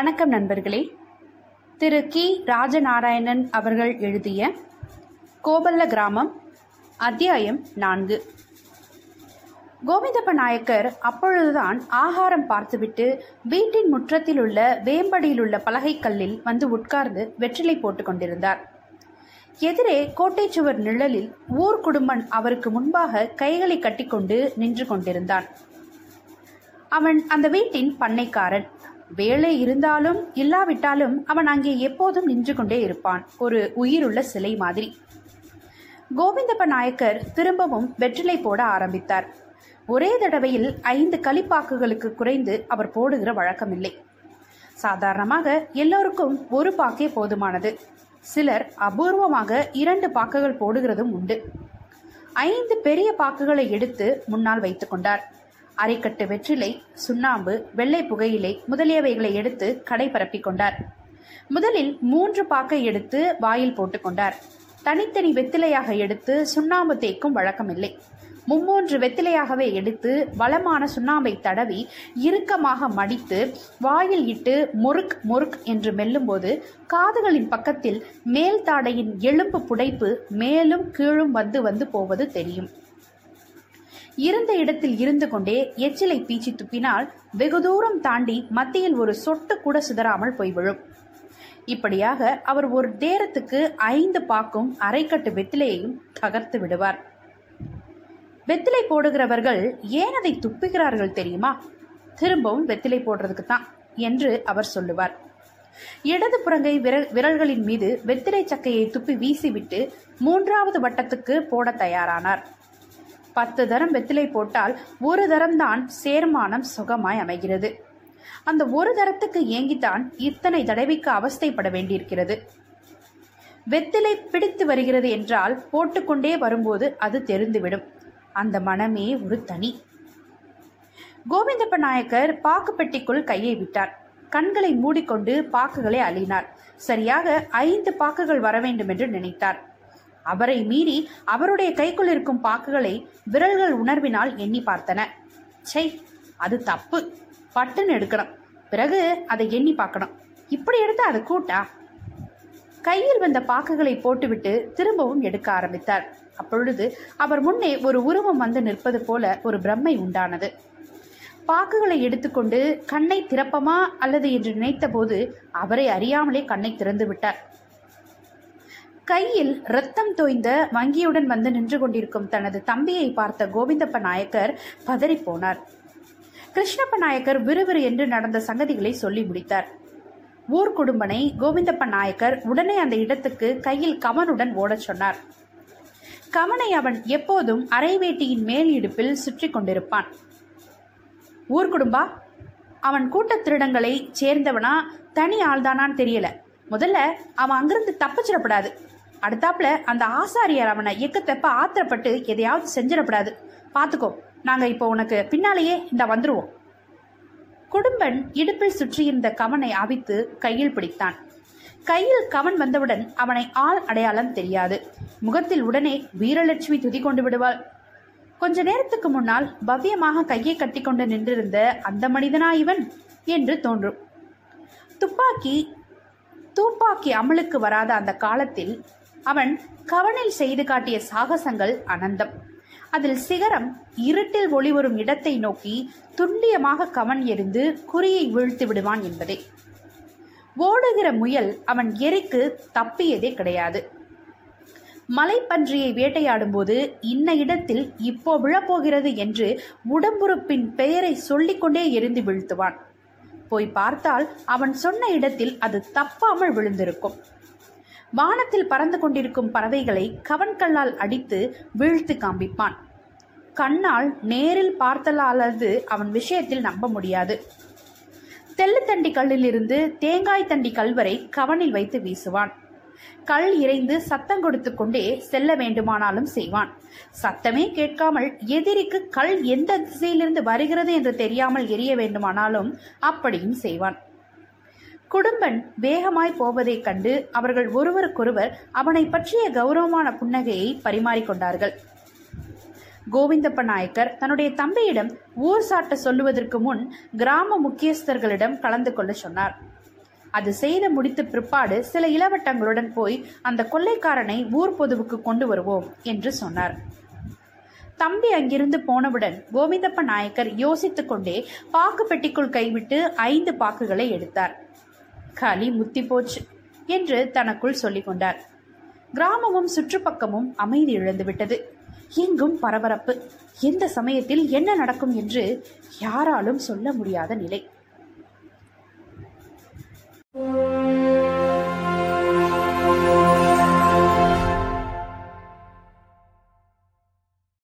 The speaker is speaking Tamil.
வணக்கம் நண்பர்களே. திரு கி. ராஜநாராயணன் அவர்கள் எழுதிய கோபல்ல கிராமம் அத்தியாயம் நான்கு. கோவிந்தப்ப நாயக்கர் அப்பொழுதுதான் ஆகாரம் பார்த்துவிட்டு வீட்டின் முற்றத்தில் உள்ள வேம்படியில் உள்ள பலகைக்கல்லில் வந்து உட்கார்ந்து வெற்றிலை போட்டுக் கொண்டிருந்தார். எதிரே கோட்டை சுவர் நிழலில் ஊர் குடும்பன் அவருக்கு முன்பாக கைகளை கட்டிக்கொண்டு நின்று கொண்டிருந்தான். அவன் அந்த வீட்டின் பண்ணைக்காரன். வேலை இருந்தாலும் இல்லாவிட்டாலும் அவன் அங்கே எப்போதும் நின்று கொண்டே இருப்பான். ஒரு உயிருள்ள சிலை மாதிரி. கோவிந்தப்ப நாயக்கர் திரும்பவும் வெற்றிலை போட ஆரம்பித்தார். ஒரே தடவையில் ஐந்து களிப்பாக்குகளுக்கு குறைந்து அவர் போடுகிற வழக்கமில்லை. சாதாரணமாக எல்லோருக்கும் ஒரு பாக்கே போதுமானது. சிலர் அபூர்வமாக இரண்டு பாக்குகள் போடுகிறதும் உண்டு. ஐந்து பெரிய பாக்குகளை எடுத்து முன்னால் வைத்துக்கொண்டார் அரைக்கட்டு வெற்றிலை சுண்ணாம்பு வெள்ளை புகையிலை முதலியவைகளை எடுத்து கடை பரப்பிக் கொண்டார். முதலில் மூன்று பாக்கை எடுத்து வாயில் போட்டுக்கொண்டார் தனித்தனி வெத்திலையாக எடுத்து சுண்ணாம்பு தேய்க்கும் வழக்கமில்லை. மும்மூன்று வெத்திலையாகவே எடுத்து வளமான சுண்ணாம்பை தடவி இறுக்கமாக மடித்து வாயில் இட்டு முறுக் முறுக் என்று மெல்லும்போது காதுகளின் பக்கத்தில் மேல் தாடையின் எலும்பு புடைப்பு மேலும் கீழும் வந்து வந்து போவது தெரியும். இருந்த இடத்தில் இருந்து கொண்டே எச்சிலை பீச்சி துப்பினால் வெகு தூரம் தாண்டி மத்தியில் ஒரு சொட்டு கூட சிதறாமல் போய் விழும். இப்படியாக அவர் ஒரு நேரத்துக்கு ஐந்து பாக்கும் அரைக்கட்டு வெத்திலையையும் தகர்த்து விடுவார். வெத்திலை போடுகிறவர்கள் ஏன் அதை துப்புகிறார்கள் தெரியுமா? திரும்பவும் வெத்திலை போடுறதுக்கு தான் என்று அவர் சொல்லுவார். இடது புறங்கை விரல் விரல்களின் மீது வெத்திலை சக்கையை துப்பி வீசிவிட்டு மூன்றாவது வட்டத்துக்கு போட தயாரானார். பத்து தரம் வெத்திலை போட்டால் ஒரு தரம்தான் சேர்மானம் சுகமாய் அமைகிறது. அந்த ஒரு தரத்துக்கு ஏங்கித்தான் இத்தனை தடவைக்கு அவஸ்தைப்பட வேண்டியிருக்கிறது. வெத்திலை பிடித்து வருகிறது என்றால் போட்டுக்கொண்டே வரும்போது அது தெரிந்துவிடும். அந்த மனமே ஒரு தனி. கோவிந்தப்ப நாயக்கர் பாக்கு பெட்டிக்குள் கையை விட்டார். கண்களை மூடிக்கொண்டு பாக்குகளை அள்ளினார். சரியாக ஐந்து பாக்குகள் வர வேண்டும் என்று நினைத்தார். அவரை மீறி அவருடைய கைக்குள் இருக்கும் பாக்குகளை விரல்கள் உணர்வினால் எண்ணி பார்த்தன. சை அது தப்பு. பட்டுன்னு எடுக்கணும். பிறகு அதை எண்ணி பார்க்கணும். இப்படி எடுத்து அதை கூட்டா? கையில் வந்த பாக்குகளை போட்டுவிட்டு திரும்பவும் எடுக்க ஆரம்பித்தார். அப்பொழுது அவர் முன்னே ஒரு உருவம் வந்து நிற்பது போல ஒரு பிரம்மை உண்டானது. பாக்குகளை எடுத்துக்கொண்டு கண்ணை திறப்பமா அல்லது என்று நினைத்தபோது அவரை அறியாமலே கண்ணை திறந்து விட்டார். கையில் ரத்தம் தோய்ந்த வங்கியுடன் வந்து நின்று கொண்டிருக்கும் தனது தம்பியை பார்த்த கோவிந்தப்ப நாயக்கர் பதறிப்போனார். கிருஷ்ணப்ப நாயக்கர் விறுவிறு என்று நடந்த சங்கதிகளை சொல்லி முடித்தார். ஊர் குடும்பனை கோவிந்தப்ப நாயக்கர் உடனே அந்த இடத்துக்கு கையில் கமனுடன் ஓடச் சொன்னார். கமனை அவன் எப்போதும் அரைவேட்டியின் மேல் இடுப்பில் சுற்றி கொண்டிருப்பான். ஊர்குடும்பா அவன் கூட்டத் திருடங்களை சேர்ந்தவனா? தனி ஆள்தானான்னு தெரியல. முதல்ல அவன் அங்கிருந்து தப்பிச்சிடப்படாது. அடுத்தாப்புல அந்த ஆசாரியார் அவனை எக்கத்தப்ப ஆத்திரப்பட்டு எதையாவது செஞ்சிடப்படாது பார்த்துக்கோ நாங்க இப்போ உனக்கு பின்னாலேயே இந்த வந்துருவோம். குடும்பன் இடுப்பில் சுற்றியிருந்த கவனை அவித்து கையில் பிடித்தான். கையில் கவன் வந்தவுடன் அவனை ஆள் அடையாளம் தெரியாது. முகத்தில் உடனே வீரலட்சுமி துதி கொண்டு விடுவாள். கொஞ்ச நேரத்துக்கு முன்னால் பவ்யமாக கையை கட்டிக்கொண்டு நின்றிருந்த அந்த மனிதனா இவன் என்று தோன்றும். துப்பாக்கி தூப்பாக்கி அமலுக்கு வராத அந்த காலத்தில் அவன் கவனில் செய்து காட்டிய சாகசங்கள் அனந்தம். அதில் சிகரம் இருட்டில் ஒளிவரும் இடத்தை நோக்கி துல்லியமாக கவன் எறிந்து குறியை வீழ்த்து விடுவான் என்பதே. ஓடுகிற முயல் அவன் எரிக்கு தப்பியதே கிடையாது. மலைப்பன்றியை வேட்டையாடும்போது இன்ன இடத்தில் இப்போ விழப்போகிறது என்று உடம்புறுப்பின் பெயரை சொல்லிக்கொண்டே எரிந்து வீழ்த்துவான். போய் பார்த்தால் அவன் சொன்ன இடத்தில் அது தப்பாமல் விழுந்திருக்கும். வானத்தில் பறந்து கொண்டிருக்கும் பறவைகளை கவன்கல்லால் அடித்து வீழ்த்து காண்பிப்பான். கண்ணால் நேரில் பார்த்தலாலது அவன் விஷயத்தில் நம்ப முடியாது. தெல்லுத்தண்டி கல்லிலிருந்து தேங்காய் தண்டி கல்வரை கவனில் வைத்து வீசுவான். கல் இறைந்து சத்தம் கொடுத்து கொண்டே செல்ல வேண்டுமானாலும் செய்வான். சத்தமே கேட்காமல் எதிரிக்கு கல் எந்த திசையிலிருந்து வருகிறது என்று தெரியாமல் எரிய வேண்டுமானாலும் அப்படியும் செய்வான். குடும்பன் வேகமாய் போவதைக் கண்டு அவர்கள் ஒருவருக்கொருவர் அவனை பற்றிய கௌரவமான புன்னகையை பரிமாறிக்கொண்டார்கள் கோவிந்தப்ப நாயக்கர் தன்னுடைய தம்பியிடம் ஊர் சாட்ட சொல்லுவதற்கு முன் கிராம முக்கியஸ்தர்களிடம் கலந்து கொள்ள சொன்னார். அது செய்து முடித்த பிற்பாடு சில இளவட்டங்களுடன் போய் அந்த கொள்ளைக்காரனை ஊர் பொதுவுக்கு கொண்டு வருவோம் என்று சொன்னார். தம்பி அங்கிருந்து போனவுடன் கோவிந்தப்ப நாயக்கர் யோசித்துக்கொண்டே பாக்கு பெட்டிக்குள் கைவிட்டு ஐந்து பாக்குகளை எடுத்தார். களி முத்தி போச்சு என்று தனக்குள் சொல்லி கொண்டார். கிராமமும் சுற்றுப்பக்கமும் அமைதி இழந்துவிட்டது. எங்கும் பரபரப்பு. எந்த சமயத்தில் என்ன நடக்கும் என்று யாராலும் சொல்ல முடியாத நிலை.